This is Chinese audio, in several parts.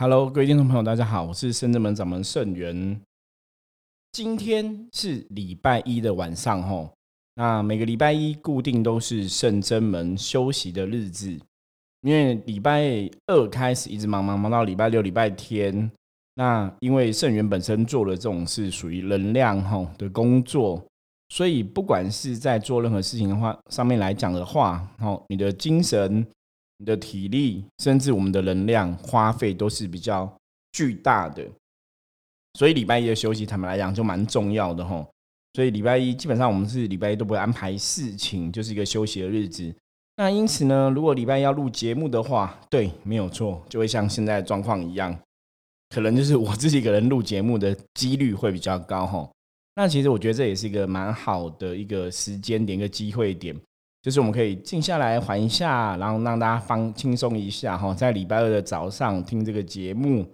Hello，各位听众朋友，大家好，我是深圳门掌门盛元。今天是礼拜一的晚上，吼，那每个礼拜一固定都是圣真门休息的日子，因为礼拜二开始一直忙忙忙到礼拜六、礼拜天。那因为圣元本身做的这种是属于能量吼的工作，所以不管是在做任何事情的话，上面来讲的话，吼，你的精神。你的体力，甚至我们的能量花费都是比较巨大的，所以礼拜一的休息，坦白来讲就蛮重要的吼。所以礼拜一基本上我们是礼拜一都不会安排事情，就是一个休息的日子。那因此呢，如果礼拜一要录节目的话，对，没有错，就会像现在的状况一样，可能就是我自己一个人录节目的几率会比较高哈。那其实我觉得这也是一个蛮好的一个时间点，一个机会点。就是我们可以静下来缓一下，然后让大家放轻松一下哈，在礼拜二的早上听这个节目，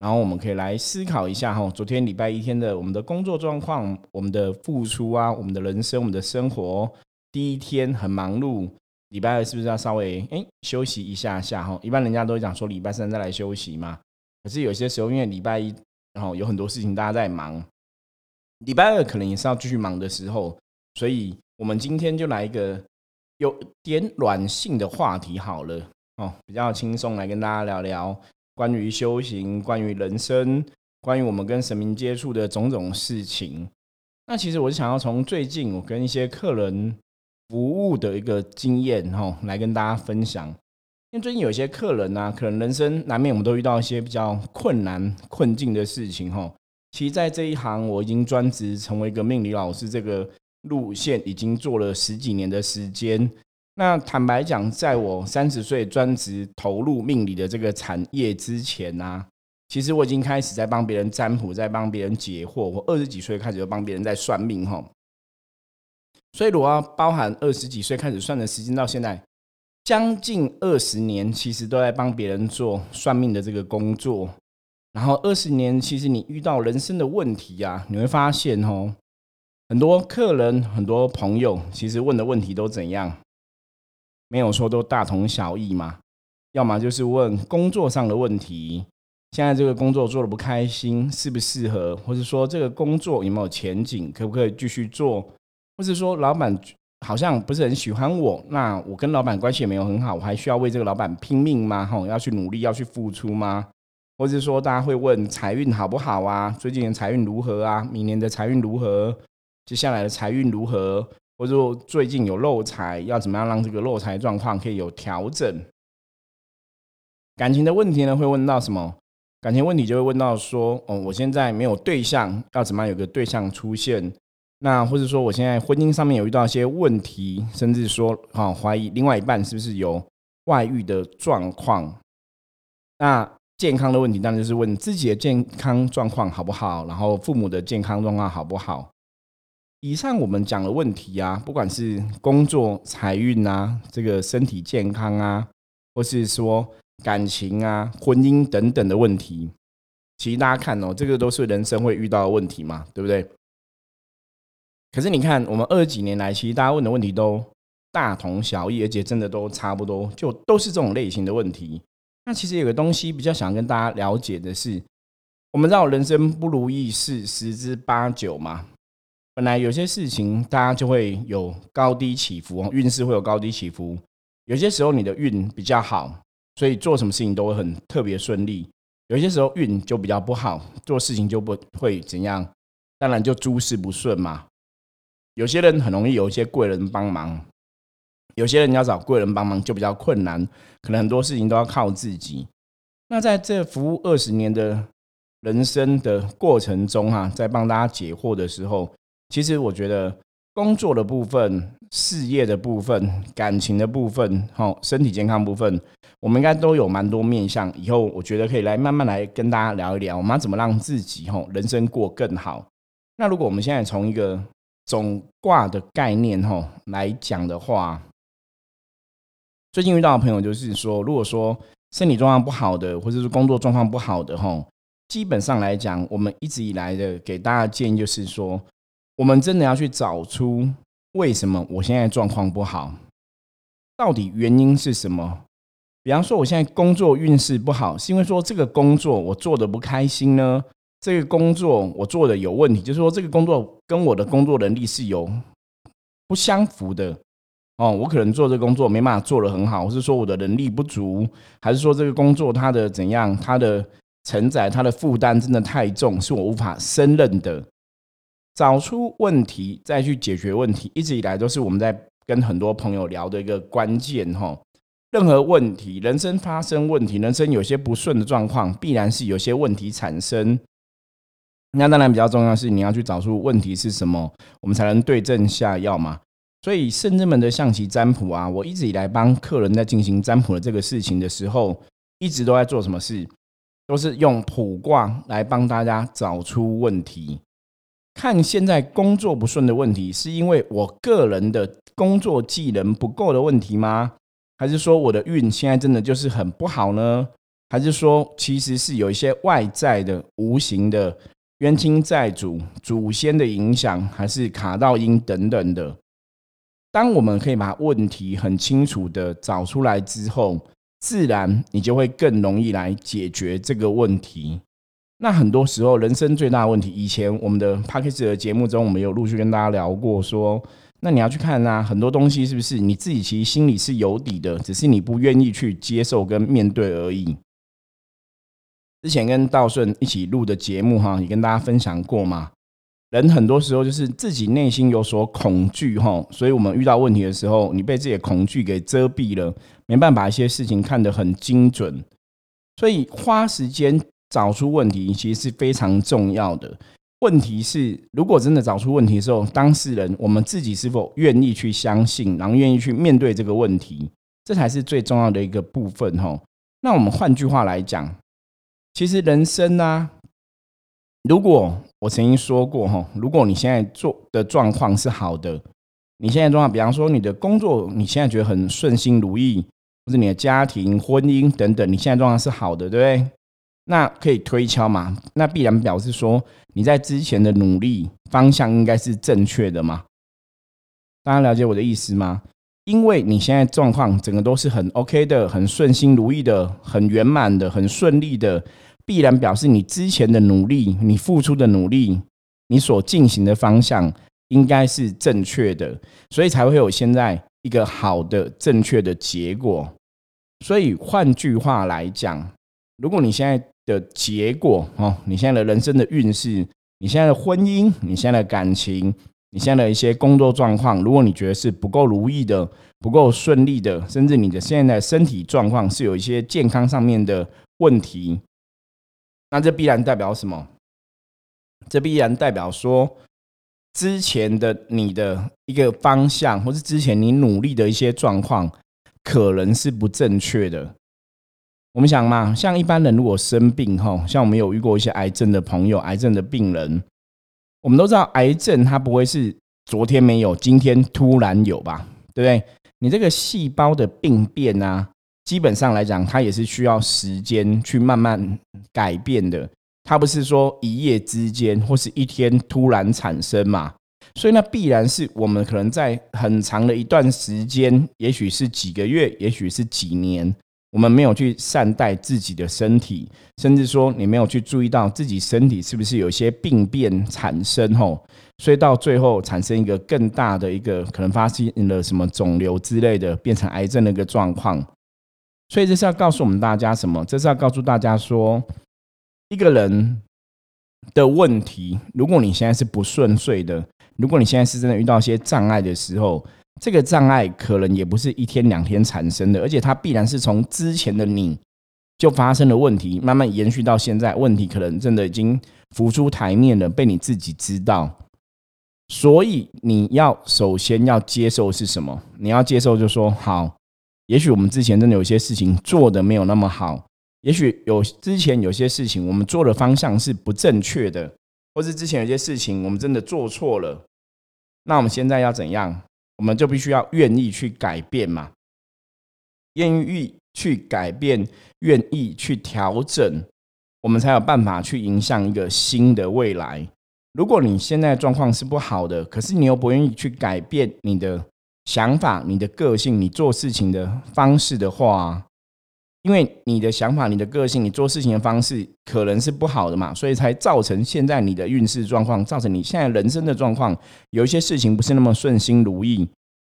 然后我们可以来思考一下哈，昨天礼拜一天的我们的工作状况、我们的付出啊、我们的人生、我们的生活，第一天很忙碌，礼拜二是不是要稍微哎休息一下下哈？一般人家都会讲说礼拜三再来休息嘛，可是有些时候因为礼拜一然后有很多事情大家在忙，礼拜二可能也是要继续忙的时候，所以我们今天就来一个。有点软性的话题好了哦，比较轻松来跟大家聊聊关于修行、关于人生、关于我们跟神明接触的种种事情。那其实我是想要从最近我跟一些客人服务的一个经验哈，来跟大家分享。因为最近有些客人呢，可能人生难免我们都遇到一些比较困难、困境的事情哈。其实，在这一行，我已经专职成为一个命理老师这个。路线已经做了十几年的时间。那坦白讲，在我三十岁专职投入命理的这个产业之前呢，其实我已经开始在帮别人占卜，在帮别人解惑。我二十几岁开始就帮别人在算命哈。所以，如果包含二十几岁开始算的时间到现在，将近二十年，其实都在帮别人做算命的这个工作。然后二十年，其实你遇到人生的问题啊，你会发现哦。很多客人、很多朋友，其实问的问题都怎样？没有说都大同小异嘛。要么就是问工作上的问题，现在这个工作做的不开心，适不适合？或者说这个工作有没有前景，可不可以继续做？或者说老板好像不是很喜欢我，那我跟老板关系也没有很好，我还需要为这个老板拼命吗？吼，要去努力，要去付出吗？或者说大家会问财运好不好啊？最近的财运如何啊？明年的财运如何？接下来的财运如何，或者说最近有漏财，要怎么样让这个漏财状况可以有调整？感情的问题呢，会问到什么？感情问题就会问到说，哦，我现在没有对象，要怎么样有个对象出现？那或者说我现在婚姻上面有遇到一些问题，甚至说，哈，怀疑另外一半是不是有外遇的状况？那健康的问题当然就是问自己的健康状况好不好，然后父母的健康状况好不好？以上我们讲的问题啊，不管是工作、财运啊，这个身体健康啊，或是说感情啊、婚姻等等的问题，其实大家看哦，这个都是人生会遇到的问题嘛，对不对？可是你看，我们二十几年来，其实大家问的问题都大同小异，而且真的都差不多，就都是这种类型的问题。那其实有个东西比较想跟大家了解的是，我们知道人生不如意事十之八九嘛。本来有些事情，大家就会有高低起伏，运势会有高低起伏。有些时候你的运比较好，所以做什么事情都会很特别顺利；有些时候运就比较不好，做事情就不会怎样，当然就诸事不顺嘛。有些人很容易有一些贵人帮忙，有些人要找贵人帮忙就比较困难，可能很多事情都要靠自己。那在这服务二十年的人生的过程中，哈，在帮大家解惑的时候。其实我觉得工作的部分、事业的部分、感情的部分、吼身体健康部分，我们应该都有蛮多面向。以后我觉得可以来慢慢来跟大家聊一聊，我们要怎么让自己吼人生过更好。那如果我们现在从一个总卦的概念吼来讲的话，最近遇到的朋友就是说，如果说身体状况不好的，或者是工作状况不好的吼，基本上来讲，我们一直以来的给大家建议就是说。我们真的要去找出为什么我现在状况不好，到底原因是什么？比方说，我现在工作运势不好，是因为说这个工作我做的不开心呢？这个工作我做的有问题，就是说这个工作跟我的工作能力是有不相符的哦。我可能做这工作没办法做的很好，或是说我的能力不足，还是说这个工作它的怎样，它的承载、它的负担真的太重，是我无法胜任的。找出问题，再去解决问题，一直以来都是我们在跟很多朋友聊的一个关键哈。任何问题，人生发生问题，人生有些不顺的状况，必然是有些问题产生。那当然比较重要是你要去找出问题是什么，我们才能对症下药嘛。所以圣人们的象棋占卜啊，我一直以来帮客人在进行占卜的这个事情的时候，一直都在做什么事？都是用卜卦来帮大家找出问题。看现在工作不顺的问题，是因为我个人的工作技能不够的问题吗？还是说我的运现在真的就是很不好呢？还是说其实是有一些外在的无形的冤亲债主、祖先的影响，还是卡到音等等的？当我们可以把问题很清楚的找出来之后，自然你就会更容易来解决这个问题。那很多时候，人生最大的问题，以前我们的 p a c k a g e 的节目中，我们有陆续跟大家聊过说。那你要去看啊，很多东西是不是你自己其实心里是有底的，只是你不愿意去接受跟面对而已。之前跟道顺一起录的节目哈，也跟大家分享过嘛。人很多时候就是自己内心有所恐惧哈，所以我们遇到问题的时候，你被自己的恐惧给遮蔽了，没办法一些事情看得很精准。所以花时间找出问题，其实是非常重要的。问题是，如果真的找出问题的时候，当事人我们自己是否愿意去相信，然后愿意去面对这个问题，这才是最重要的一个部分哈。那我们换句话来讲，其实人生呢，如果我曾经说过哈，如果你现在做的状况是好的，你现在状况，比方说你的工作，你现在觉得很顺心如意，或者你的家庭、婚姻等等，你现在状况是好的，对不对？那可以推敲嘛？那必然表示说你在之前的努力方向应该是正确的嘛？大家了解我的意思吗？因为你现在状况整个都是很 OK 的，很顺心如意的，很圆满的，很顺利的，必然表示你之前的努力，你付出的努力，你所进行的方向应该是正确的，所以才会有现在一个好的正确的结果。所以换句话来讲，如果你现在的结果哦，你现在的人生的运势，你现在的婚姻，你现在的感情，你现在的一些工作状况，如果你觉得是不够如意的、不够顺利的，甚至你的现在身体状况是有一些健康上面的问题，那这必然代表什么？这必然代表说，之前的你的一个方向，或是之前你努力的一些状况，可能是不正确的。我们想嘛，像一般人如果生病哈，像我们有遇过一些癌症的朋友、癌症的病人，我们都知道癌症它不会是昨天没有，今天突然有吧，对不对？你这个细胞的病变啊，基本上来讲，它也是需要时间去慢慢改变的，它不是说一夜之间或是一天突然产生嘛，所以那必然是我们可能在很长的一段时间，也许是几个月，也许是几年。我们没有去善待自己的身体，甚至说你没有去注意到自己身体是不是有一些病变产生吼，所以到最后产生一个更大的一个可能发生了什么肿瘤之类的，变成癌症的一个状况。所以这是要告诉我们大家什么？这是要告诉大家说，一个人的问题，如果你现在是不顺遂的，如果你现在是真的遇到一些障碍的时候。这个障碍可能也不是一天两天产生的，而且它必然是从之前的你就发生了问题，慢慢延续到现在，问题可能真的已经浮出台面了，被你自己知道。所以你要首先要接受是什么？你要接受就说好，也许我们之前真的有些事情做的没有那么好，也许有之前有些事情我们做的方向是不正确的，或是之前有些事情我们真的做错了，那我们现在要怎样？我们就必须要愿意去改变嘛，愿意去改变，愿意去调整，我们才有办法去影响一个新的未来。如果你现在状况是不好的，可是你又不愿意去改变你的想法、你的个性、你做事情的方式的话，因为你的想法、你的个性、你做事情的方式可能是不好的嘛，所以才造成现在你的运势状况，造成你现在人生的状况，有一些事情不是那么顺心如意，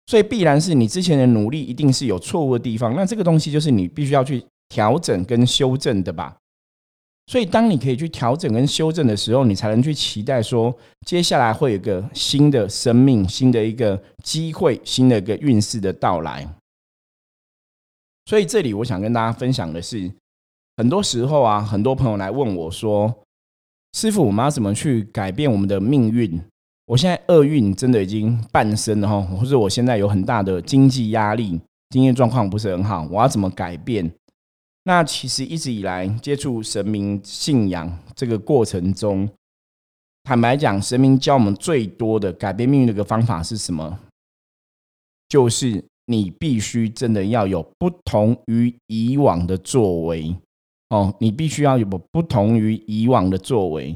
所以必然是你之前的努力一定是有错误的地方。那这个东西就是你必须要去调整跟修正的吧。所以当你可以去调整跟修正的时候，你才能去期待说，接下来会有个新的生命、新的一个机会、新的一个运势的到来。所以这里我想跟大家分享的是，很多时候啊，很多朋友来问我说：“师傅，我们要怎么去改变我们的命运？我现在厄运真的已经半生了哈，或者我现在有很大的经济压力，经济状况不是很好，我要怎么改变？”那其实一直以来接触神明信仰这个过程中，坦白讲，神明教我们最多的改变命运的一个方法是什么？就是。你必须真的要有不同于以往的作为哦，你必须要有不同于以往的作为。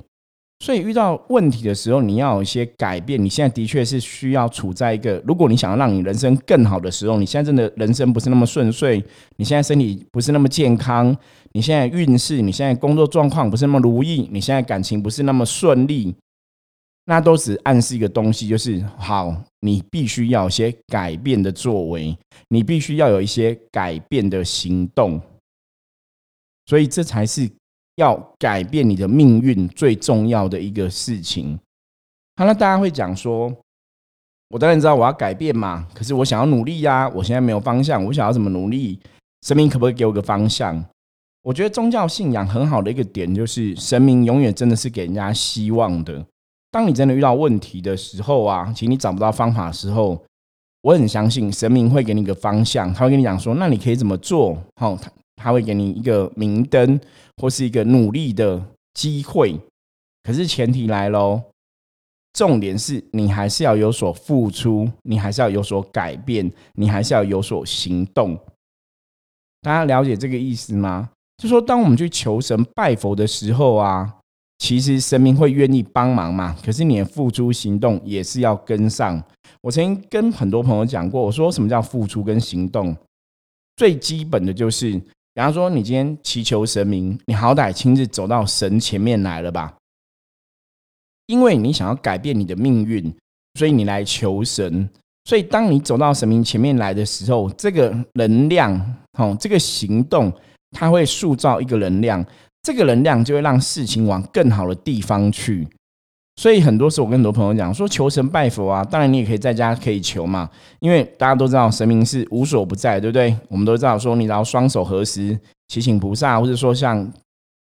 所以遇到问题的时候，你要有一些改变。你现在的确是需要处在一个，如果你想要让你人生更好的时候，你现在真的人生不是那么顺遂，你现在身体不是那么健康，你现在运势，你现在工作状况不是那么如意，你现在感情不是那么顺利。那都只暗示一个东西，就是好，你必须要有些改变的作为，你必须要有一些改变的行动，所以这才是要改变你的命运最重要的一个事情。好了，大家会讲说，我当然知道我要改变嘛，可是我想要努力呀，我现在没有方向，我想要怎么努力？神明可不可以给我个方向？我觉得宗教信仰很好的一个点，就是神明永远真的是给人家希望的。当你真的遇到问题的时候啊，其实你找不到方法的时候，我很相信神明会给你个方向，他会跟你讲说，那你可以怎么做？好，他他会给你一个明灯或是一个努力的机会。可是前提来喽，重点是你还是要有所付出，你还是要有所改变，你还是要有所行动。大家了解这个意思吗？就说当我们去求神拜佛的时候啊。其实神明会愿意帮忙嘛？可是你的付出行动也是要跟上。我曾经跟很多朋友讲过，我说什么叫付出跟行动？最基本的就是，比方说你今天祈求神明，你好歹亲自走到神前面来了吧？因为你想要改变你的命运，所以你来求神。所以当你走到神明前面来的时候，这个能量，哦，这个行动，它会塑造一个能量。这个能量就会让事情往更好的地方去，所以很多时候我跟很多朋友讲说求神拜佛啊，当然你也可以在家可以求嘛，因为大家都知道神明是无所不在，对不对？我们都知道说你只要双手合十祈请菩萨，或者说像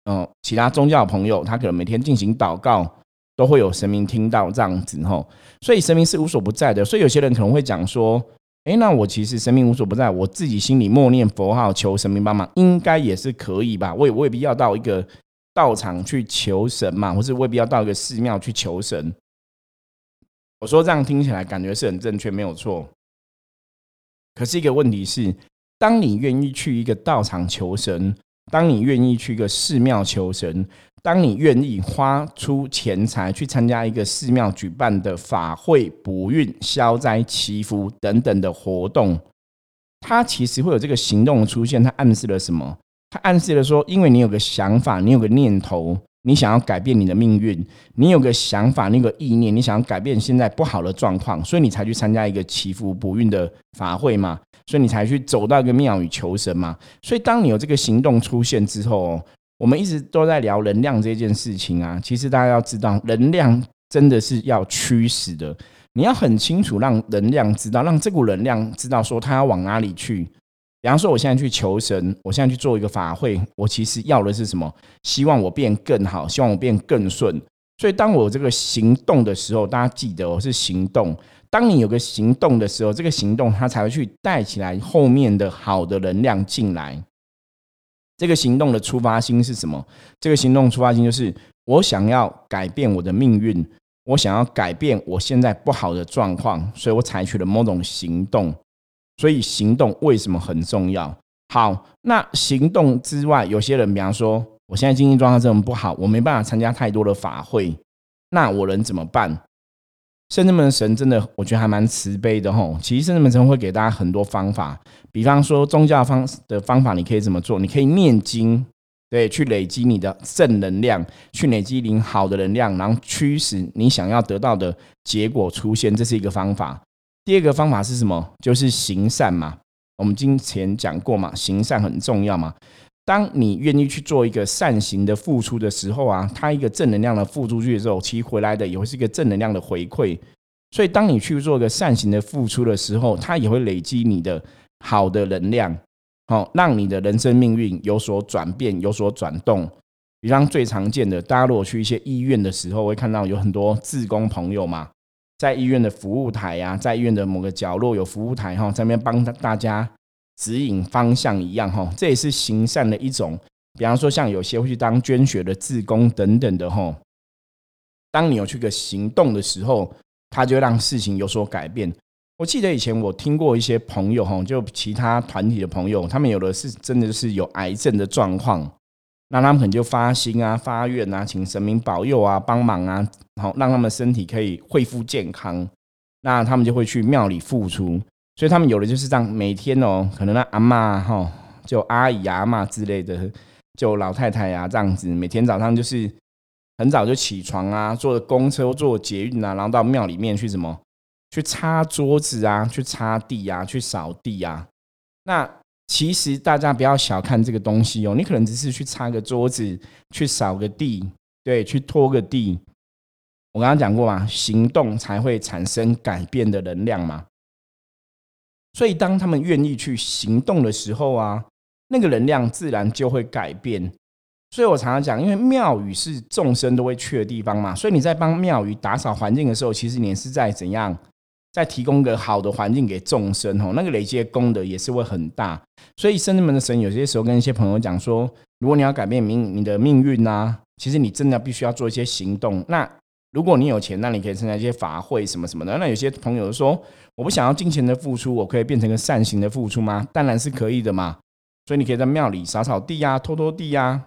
嗯其他宗教朋友，他可能每天进行祷告，都会有神明听到这样子吼，所以神明是无所不在的，所以有些人可能会讲说。哎，那我其实神明无所不在，我自己心里默念佛号求神明帮忙，应该也是可以吧？我也未必要到一个道场去求神嘛，或是未必要到一个寺庙去求神。我说这样听起来感觉是很正确，没有错。可是一个问题是，当你愿意去一个道场求神，当你愿意去一个寺庙求神。当你愿意花出钱财去参加一个寺庙举办的法会、补运、消灾、祈福等等的活动，它其实会有这个行动出现。它暗示了什么？它暗示了说，因为你有个想法，你有个念头，你想要改变你的命运，你有个想法，那个意念，你想要改变现在不好的状况，所以你才去参加一个祈福补运的法会嘛？所以你才去走到一个庙宇求神嘛？所以当你有这个行动出现之后。我们一直都在聊能量这件事情啊，其实大家要知道，能量真的是要驱使的。你要很清楚，让能量知道，让这股能量知道说它要往哪里去。比方说，我现在去求神，我现在去做一个法会，我其实要的是什么？希望我变更好，希望我变更顺。所以，当我这个行动的时候，大家记得我是行动。当你有个行动的时候，这个行动它才会去带起来后面的好的能量进来。这个行动的出发心是什么？这个行动出发心就是我想要改变我的命运，我想要改变我现在不好的状况，所以我采取了某种行动。所以行动为什么很重要？好，那行动之外，有些人比方说，我现在经济状况这么不好，我没办法参加太多的法会，那我能怎么办？圣智门神真的，我觉得还蛮慈悲的吼。其实圣智门神会给大家很多方法，比方说宗教方的方法，你可以怎么做？你可以念经，对，去累积你的正能量，去累积你好的能量，然后驱使你想要得到的结果出现，这是一个方法。第二个方法是什么？就是行善嘛。我们之前讲过嘛，行善很重要嘛。当你愿意去做一个善行的付出的时候啊，它一个正能量的付出去的时候，其实回来的也会是一个正能量的回馈。所以，当你去做一个善行的付出的时候，它也会累积你的好的能量，好让你的人生命运有所转变、有所转动。比方最常见的，大家如果去一些医院的时候，会看到有很多志工朋友嘛，在医院的服务台呀，在医院的某个角落有服务台哈，在那边帮大家。指引方向一样哈，这也是行善的一种。比方说，像有些会去当捐血的志工等等的哈。当你有去个行动的时候，他就让事情有所改变。我记得以前我听过一些朋友哈，就其他团体的朋友，他们有的是真的是有癌症的状况，那他们可能就发心啊、发愿啊，请神明保佑啊、帮忙啊，好让他们身体可以恢复健康。那他们就会去庙里付出。所以他们有的就是这样，每天哦，可能那阿妈哈，就阿姨啊阿妈之类的，就老太太呀这样子，每天早上就是很早就起床啊，坐公车坐捷运啊，然后到庙里面去什么，去擦桌子啊，去擦地啊，去扫地啊。那其实大家不要小看这个东西哦，你可能只是去擦个桌子，去扫个地，对，去拖个地。我刚刚讲过嘛，行动才会产生改变的能量嘛。所以，当他们愿意去行动的时候啊，那个能量自然就会改变。所以我常常讲，因为庙宇是众生都会去的地方嘛，所以你在帮庙宇打扫环境的时候，其实你是在怎样，在提供个好的环境给众生哦，那个累积的功德也是会很大。所以，圣人们的神有些时候跟一些朋友讲说，如果你要改变命你的命运呐，其实你真的必须要做一些行动。那如果你有钱，那你可以参加一些法会什么什么的。那有些朋友说。我不想要金钱的付出，我可以变成个善行的付出吗？当然是可以的嘛。所以你可以在庙里扫扫地呀，拖拖地呀。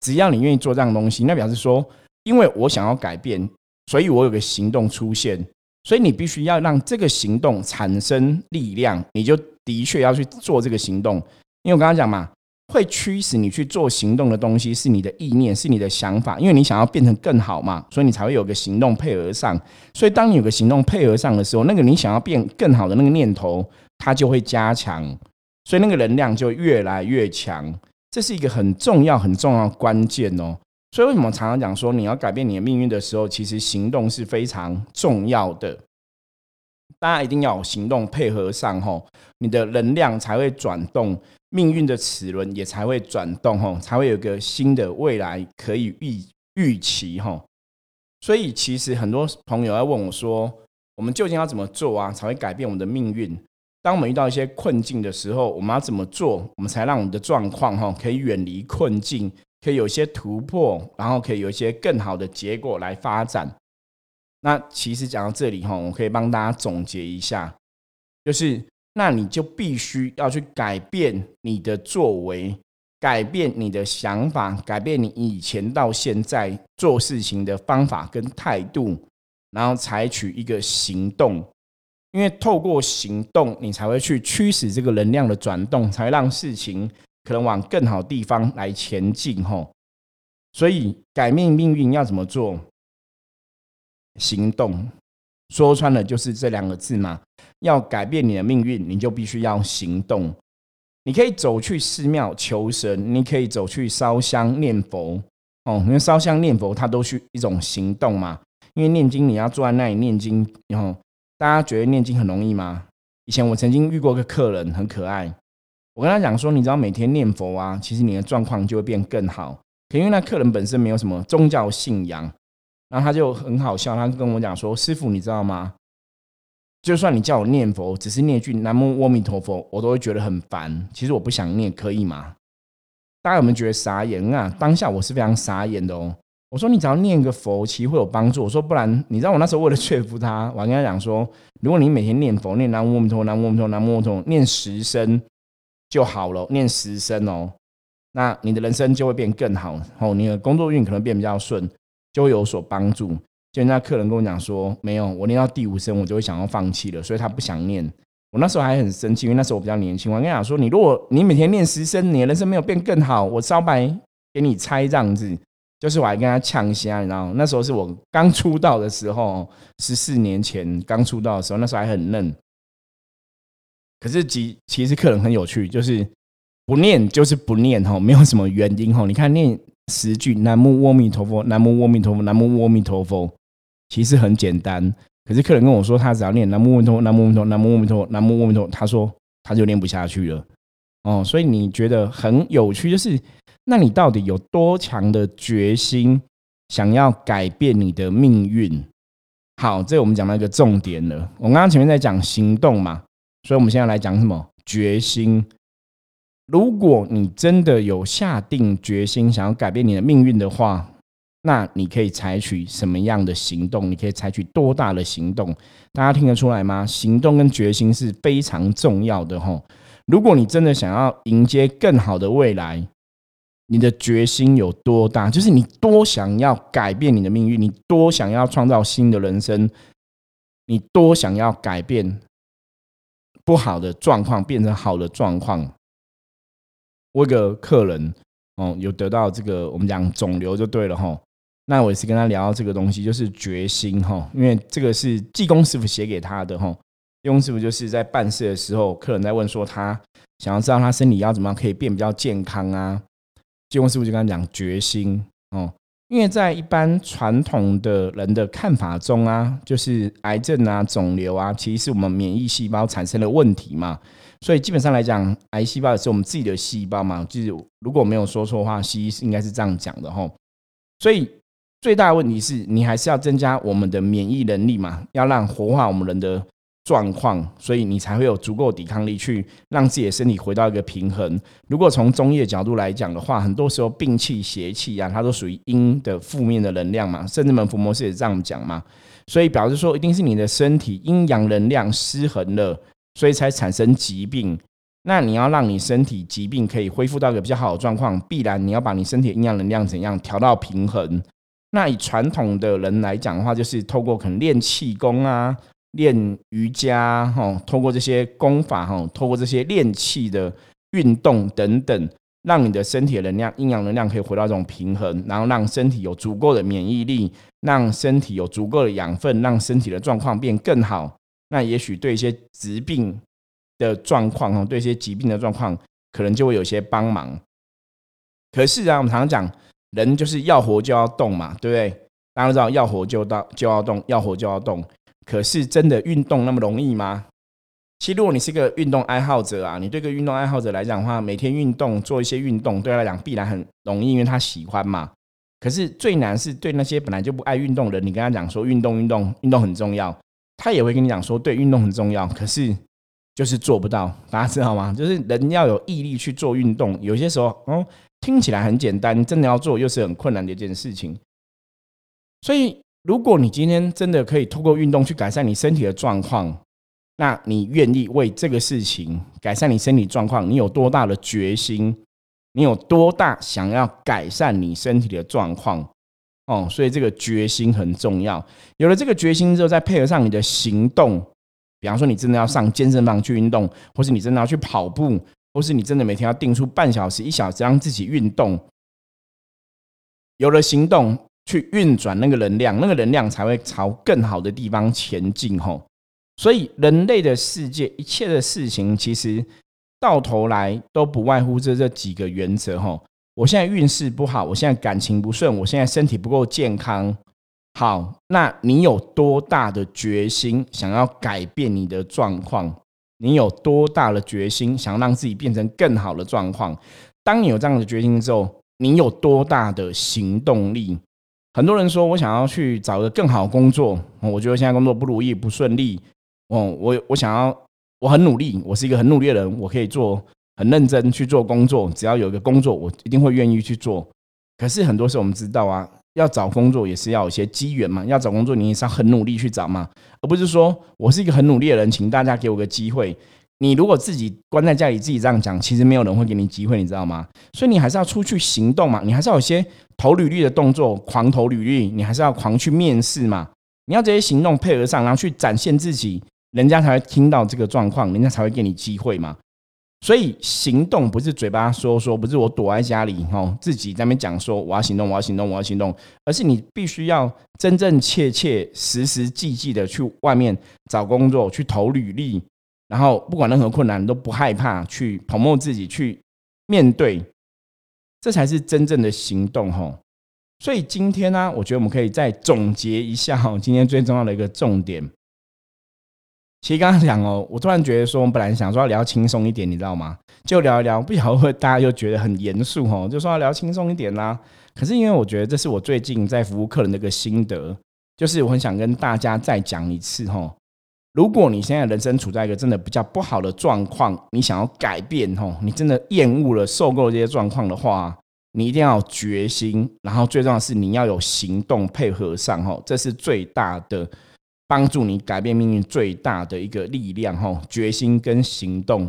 只要你愿意做这样东西，那表示说，因为我想要改变，所以我有个行动出现。所以你必须要让这个行动产生力量，你就的确要去做这个行动。因为我刚刚讲嘛。会驱使你去做行动的东西是你的意念，是你的想法，因为你想要变成更好嘛，所以你才会有个行动配合上。所以当你有个行动配合上的时候，那个你想要变更好的那个念头，它就会加强，所以那个能量就越来越强。这是一个很重要、很重要关键哦。所以为什么常常讲说你要改变你的命运的时候，其实行动是非常重要的。大家一定要有行动配合上吼，你的能量才会转动。命运的齿轮也才会转动吼，才会有个新的未来可以预预期吼。所以其实很多朋友要问我说，我们究竟要怎么做啊，才会改变我们的命运？当我们遇到一些困境的时候，我们要怎么做，我们才让我们的状况哈可以远离困境，可以有一些突破，然后可以有一些更好的结果来发展？那其实讲到这里哈，我可以帮大家总结一下，就是。那你就必须要去改变你的作为，改变你的想法，改变你以前到现在做事情的方法跟态度，然后采取一个行动。因为透过行动，你才会去驱使这个能量的转动，才会让事情可能往更好地方来前进。吼，所以改变命运要怎么做？行动。说穿了就是这两个字嘛。要改变你的命运，你就必须要行动。你可以走去寺庙求神，你可以走去烧香念佛。哦，因为烧香念佛，它都是一种行动嘛。因为念经，你要坐在那里念经。然后大家觉得念经很容易吗？以前我曾经遇过个客人，很可爱。我跟他讲说，你只要每天念佛啊，其实你的状况就会变更好。可因为那客人本身没有什么宗教信仰，然后他就很好笑，他跟我讲说：“师傅，你知道吗？”就算你叫我念佛，只是念一句南无阿弥陀佛，我都会觉得很烦。其实我不想念，可以吗？大家有没有觉得傻眼啊？当下我是非常傻眼的哦。我说你只要念个佛，其实会有帮助。我说不然，你知道我那时候为了说服他，我跟他讲说，如果你每天念佛，念南无阿弥陀佛，南无阿弥陀佛，南无阿弥陀佛，念十声就好了，念十声哦，那你的人生就会变更好哦，你的工作运可能变比较顺，就会有所帮助。就那客人跟我讲说，没有，我念到第五声我就会想要放弃了，所以他不想念。我那时候还很生气，因为那时候我比较年轻。我跟他讲说，你如果你每天念十声，你的人生没有变更好，我招牌给你拆这样子。就是我还跟他呛一下，你知道那时候是我刚出道的时候，十四年前刚出道的时候，那时候还很嫩。可是其其实客人很有趣，就是不念就是不念哈，没有什么原因哈。你看念十句南无阿弥陀佛，南无阿弥陀佛，南无阿弥陀佛，其实很简单。可是客人跟我说，他只要念南无阿弥陀，南无阿弥陀，南无阿弥陀，南无阿弥陀，他说他就念不下去了。哦，所以你觉得很有趣，就是那你到底有多强的决心，想要改变你的命运？好，这我们讲到一个重点了。我刚刚前面在讲行动嘛，所以我们现在来讲什么？决心。如果你真的有下定决心想要改变你的命运的话，那你可以采取什么样的行动？你可以采取多大的行动？大家听得出来吗？行动跟决心是非常重要的吼。如果你真的想要迎接更好的未来，你的决心有多大？就是你多想要改变你的命运，你多想要创造新的人生，你多想要改变不好的状况变成好的状况。我一个客人哦，有得到这个我们讲肿瘤就对了吼。那我也是跟他聊到这个东西，就是决心哈，因为这个是济公师傅写给他的哈。用师傅就是在办事的时候，客人在问说他想要知道他身体要怎么样可以变比较健康啊？济公师傅就跟他讲决心哦，因为在一般传统的人的看法中啊，就是癌症啊、肿瘤啊，其实是我们免疫细胞产生的问题嘛。所以基本上来讲，癌细胞也是我们自己的细胞嘛。就是如果没有说错的话，西医是应该是这样讲的哈。所以最大的问题是你还是要增加我们的免疫能力嘛，要让活化我们人的。状况，所以你才会有足够抵抗力去让自己的身体回到一个平衡。如果从中医的角度来讲的话，很多时候病气、邪气啊，它都属于阴的负面的能量嘛。甚至门伏魔师也这样讲嘛。所以表示说，一定是你的身体阴阳能量失衡了，所以才产生疾病。那你要让你身体疾病可以恢复到一个比较好的状况，必然你要把你身体阴阳能量怎样调到平衡。那以传统的人来讲的话，就是透过可能练气功啊。练瑜伽，哈，通过这些功法，哈，通过这些练气的运动等等，让你的身体的能量、阴阳能量可以回到这种平衡，然后让身体有足够的免疫力，让身体有足够的养分，让身体的状况变更好。那也许对一些疾病的状况，哈，对一些疾病的状况，可能就会有些帮忙。可是啊，我们常常讲，人就是要活就要动嘛，对不对？大家都知道，要活就到就要动，要活就要动。可是真的运动那么容易吗？其实如果你是个运动爱好者啊，你对个运动爱好者来讲的话，每天运动做一些运动，对他来讲必然很容易，因为他喜欢嘛。可是最难是对那些本来就不爱运动的人，你跟他讲说运动运动运动很重要，他也会跟你讲说对运动很重要，可是就是做不到。大家知道吗？就是人要有毅力去做运动，有些时候哦听起来很简单，真的要做又是很困难的一件事情，所以。如果你今天真的可以通过运动去改善你身体的状况，那你愿意为这个事情改善你身体状况？你有多大的决心？你有多大想要改善你身体的状况？哦，所以这个决心很重要。有了这个决心之后，再配合上你的行动，比方说你真的要上健身房去运动，或是你真的要去跑步，或是你真的每天要定出半小时、一小时让自己运动。有了行动。去运转那个能量，那个能量才会朝更好的地方前进吼。所以人类的世界，一切的事情，其实到头来都不外乎这这几个原则吼。我现在运势不好，我现在感情不顺，我现在身体不够健康。好，那你有多大的决心想要改变你的状况？你有多大的决心想让自己变成更好的状况？当你有这样的决心之后，你有多大的行动力？很多人说我想要去找个更好的工作，我觉得现在工作不如意不顺利，哦，我我想要我很努力，我是一个很努力的人，我可以做很认真去做工作，只要有一个工作，我一定会愿意去做。可是很多时候我们知道啊，要找工作也是要有些机缘嘛，要找工作你也是要很努力去找嘛，而不是说我是一个很努力的人，请大家给我个机会。你如果自己关在家里自己这样讲，其实没有人会给你机会，你知道吗？所以你还是要出去行动嘛，你还是要有些投履历的动作，狂投履历，你还是要狂去面试嘛。你要这些行动配合上，然后去展现自己，人家才会听到这个状况，人家才会给你机会嘛。所以行动不是嘴巴说说，不是我躲在家里吼自己在那边讲说我要行动，我要行动，我要行动，而是你必须要真真切切、实实际际的去外面找工作，去投履历。然后不管任何困难都不害怕去捧墨自己去面对，这才是真正的行动吼。所以今天呢，我觉得我们可以再总结一下哈，今天最重要的一个重点。其实刚刚讲哦，我突然觉得说，我们本来想说要聊轻松一点，你知道吗？就聊一聊，不晓得会大家又觉得很严肃哦，就说要聊轻松一点啦。可是因为我觉得这是我最近在服务客人的一个心得，就是我很想跟大家再讲一次哈。如果你现在人生处在一个真的比较不好的状况，你想要改变吼，你真的厌恶了、受够了这些状况的话，你一定要决心，然后最重要是你要有行动配合上吼，这是最大的帮助你改变命运最大的一个力量吼，决心跟行动。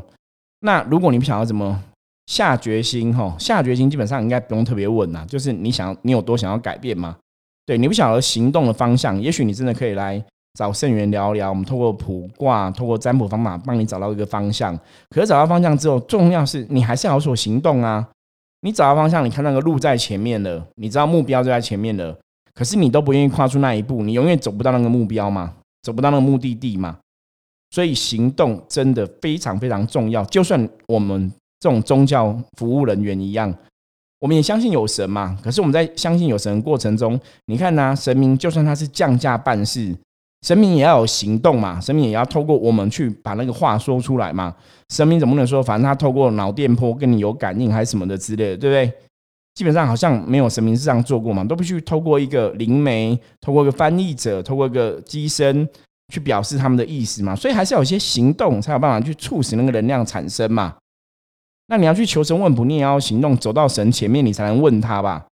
那如果你不想要怎么下决心吼，下决心基本上应该不用特别问呐，就是你想你有多想要改变吗？对你不晓得行动的方向，也许你真的可以来。找圣元聊聊，我们透过卜卦，透过占卜方法，帮你找到一个方向。可是找到方向之后，重要是你还是要有所行动啊！你找到方向，你看那个路在前面了，你知道目标就在前面了，可是你都不愿意跨出那一步，你永远走不到那个目标嘛，走不到那个目的地嘛。所以行动真的非常非常重要。就算我们这种宗教服务人员一样，我们也相信有神嘛。可是我们在相信有神的过程中，你看呢，神明就算他是降价办事。神明也要有行动嘛，神明也要透过我们去把那个话说出来嘛。神明怎么能说，反正他透过脑电波跟你有感应还是什么的之类的，对不对？基本上好像没有神明是这样做过嘛，都必须透过一个灵媒，透过一个翻译者，透过一个机身去表示他们的意思嘛。所以还是要有些行动，才有办法去促使那个能量产生嘛。那你要去求神问卜，你也要行动，走到神前面，你才能问他吧。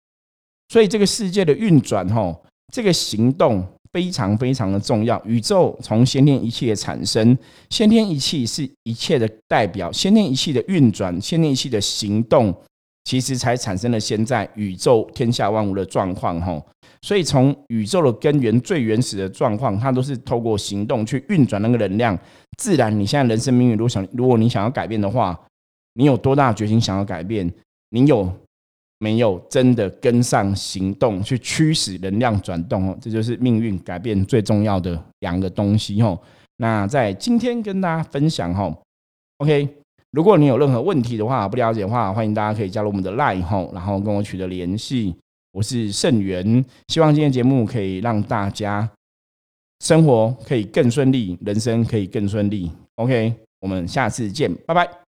所以这个世界的运转，吼，这个行动。非常非常的重要。宇宙从先天一气的产生，先天一气是一切的代表，先天一气的运转，先天一气的行动，其实才产生了现在宇宙天下万物的状况。吼，所以从宇宙的根源最原始的状况，它都是透过行动去运转那个能量。自然，你现在人生命运，如果想，如果你想要改变的话，你有多大决心想要改变？你有？没有真的跟上行动去驱使能量转动哦，这就是命运改变最重要的两个东西哦。那在今天跟大家分享哈，OK，如果你有任何问题的话，不了解的话，欢迎大家可以加入我们的 Line 后，然后跟我取得联系。我是盛源，希望今天节目可以让大家生活可以更顺利，人生可以更顺利。OK，我们下次见，拜拜。